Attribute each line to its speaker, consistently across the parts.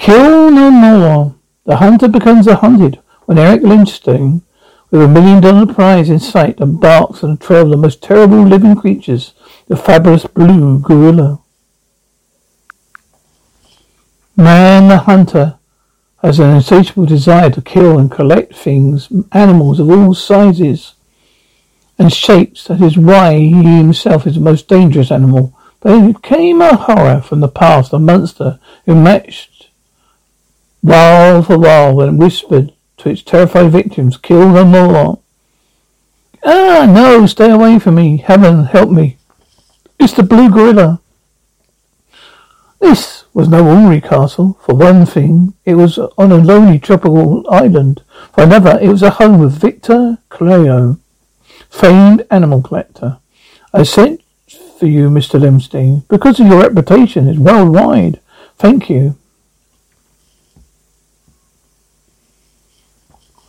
Speaker 1: Kill no more. The hunter becomes a hunted when Eric Lindstein, with a million dollar prize in sight, embarks on a trail of the most terrible living creatures, the fabulous blue gorilla. Man the hunter has an insatiable desire to kill and collect things, animals of all sizes and shapes. That is why he himself is the most dangerous animal. But it came a horror from the past, a monster who matched while for while and whispered to its terrified victims, kill them all. Ah, no, stay away from me. Heaven help me. It's the blue gorilla. This was no ordinary castle. For one thing, it was on a lonely tropical island. For another, it was a home of Victor Cleo, famed animal collector. I sent for you, Mr. Limstein, because of your reputation is worldwide. Thank you.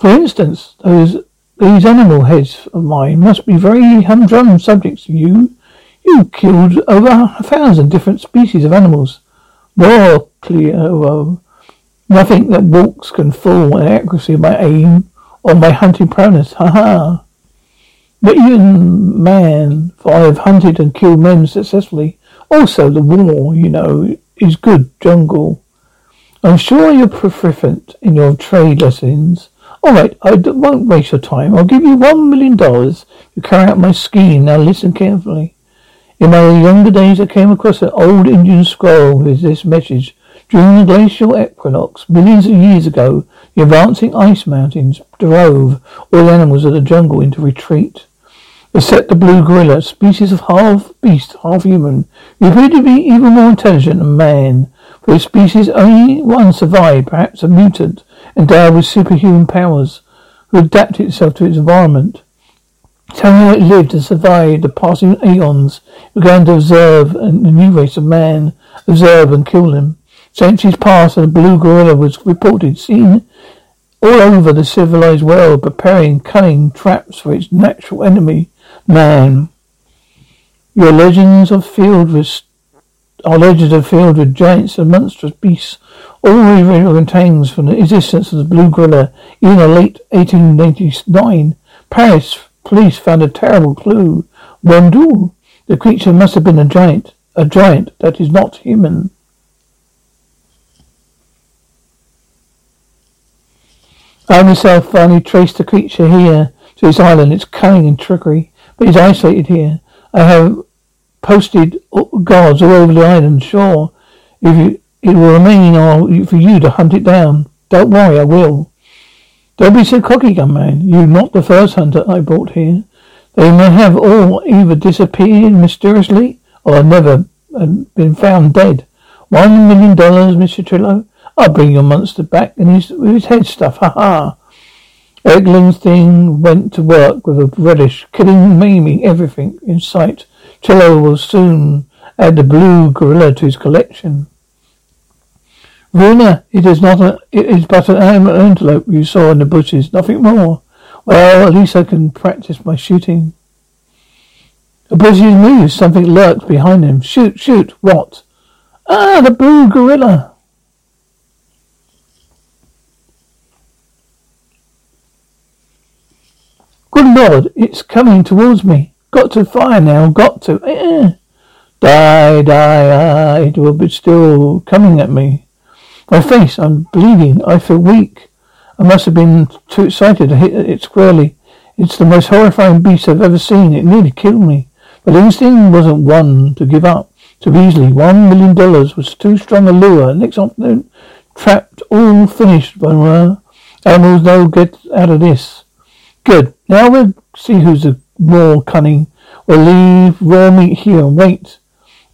Speaker 1: For instance, those these animal heads of mine must be very humdrum subjects to you. You killed over a thousand different species of animals. Clear, nothing that walks can fool the accuracy of my aim or my hunting prowess. Ha ha! But even man, for I have hunted and killed men successfully. Also, the war, you know, is good jungle. I'm sure you're proficient in your trade lessons. All right, I won't waste your time. I'll give you one million dollars to carry out my scheme. Now listen carefully. In my younger days, I came across an old Indian scroll with this message. During the glacial equinox, millions of years ago, the advancing ice mountains drove all animals of the jungle into retreat. Except the blue gorilla, a species of half beast, half human, who appeared to be even more intelligent than man. For his species, only one survived, perhaps a mutant, endowed with superhuman powers, who adapted itself to its environment. Tell me how it lived and survived the passing aeons, began to observe a new race of man, observe and kill them. Centuries passed and a blue gorilla was reported seen all over the civilized world, preparing cunning traps for its natural enemy, man. Your legends are filled with our legends are filled with giants and monstrous beasts all river contains from the existence of the blue gorilla. In late 1899, Paris police found a terrible clue. Wendell, the creature must have been a giant, a giant that is not human. I myself finally traced the creature here to this island. It's cunning and trickery, but it's isolated here. I have posted guards all over the island shore. If you it will remain for you to hunt it down. Don't worry, I will. Don't be so cocky, gunman. You're not the first hunter I brought here. They may have all either disappeared mysteriously or never uh, been found dead. One million dollars, Mr. Trillo. I'll bring your monster back and his, his head stuff. Ha ha. Eric thing went to work with a relish, killing, maiming everything in sight. Trillo will soon add the blue gorilla to his collection. Runa, it is not a, it is but an animal antelope you saw in the bushes, nothing more. Well, at least I can practice my shooting. The bushes move, something lurks behind him. Shoot, shoot, what? Ah, the blue gorilla. Good lord, it's coming towards me. Got to fire now, got to. Eh. Die, die, ah, it will be still coming at me. My face, I'm bleeding. I feel weak. I must have been too excited to hit it squarely. It's the most horrifying beast I've ever seen. It nearly killed me. But instinct wasn't one to give up so easily. One million dollars was too strong a lure. Next afternoon, trapped, all finished. But animals no get out of this. Good. Now we'll see who's the more cunning. We'll leave raw meat here and wait.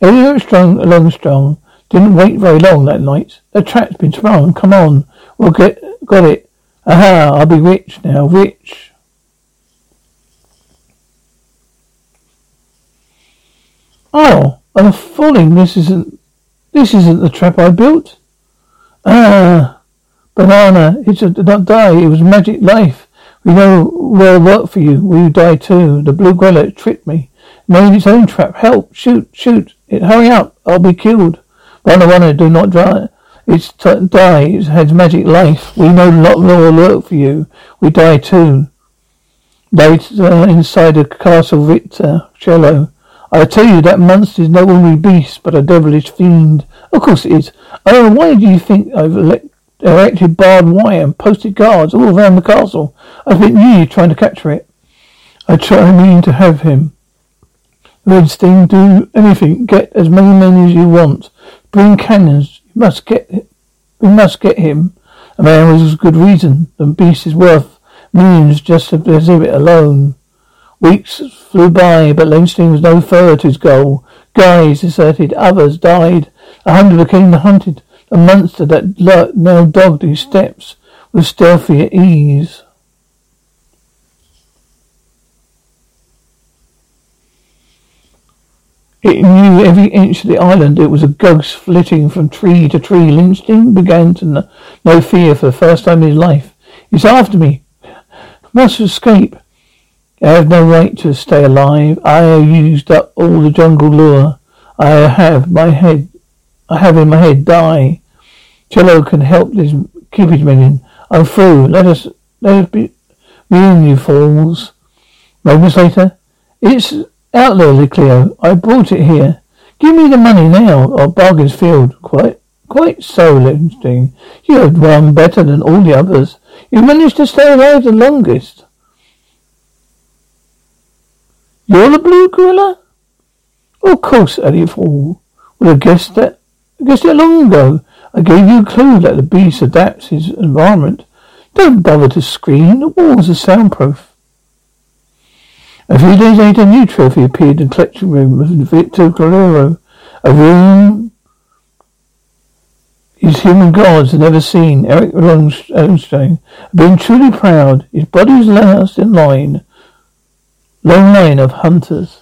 Speaker 1: Elliot Strong, Longstrong Didn't wait very long that night. The trap's been sprung. Come on. We'll get, got it. Aha, I'll be rich now. Rich. Oh, I'm falling. This isn't, this isn't the trap I built. Ah, banana. It did not die. It was magic life. We know will work for you. Will you die too? The blue gorilla tricked me. Made its own trap. Help! Shoot! Shoot! It, hurry up! I'll be killed. Wanna do not die. It's t- die. It has magic life. We know lot will work for you. We die too. Died uh, inside a castle Victor cello. I tell you that monster is no ordinary beast, but a devilish fiend. Of course it is. Oh, why do you think I've erected barbed wire and posted guards all around the castle? I've been nearly trying to capture it. I try mean to have him. Redstein, do anything. Get as many men as you want. Bring cannons. You must get. We must get him. A man with good reason. The beast is worth millions just to exhibit alone. Weeks flew by, but Redstein was no further to his goal. Guys deserted. Others died. A hundred became the hunted. The monster that lurked now dogged his steps with stealthy ease. It knew every inch of the island. It was a ghost flitting from tree to tree. Lynching began to know, no fear for the first time in his life. He's after me. Must escape. I have no right to stay alive. I have used up all the jungle lure. I have my head. I have in my head. Die. Cello can help this keep his men in. I'm through. Let us. Let us be. Me and you fools. Moments later, it's out there, Cleo. I brought it here. Give me the money now, or bargain's field. Quite, quite so, Livingstone. You have won better than all the others. You managed to stay alive the longest. You're the blue gorilla? of course, Eddie Fool. Would have guessed that. Guessed it long ago. I gave you a clue that the beast adapts his environment. Don't bother to scream. The walls are soundproof. A few days later, a new trophy appeared in the collection room of Victor Calero, a room his human gods had never seen. Eric Longstein had been truly proud. His body was last in line, long line of hunters.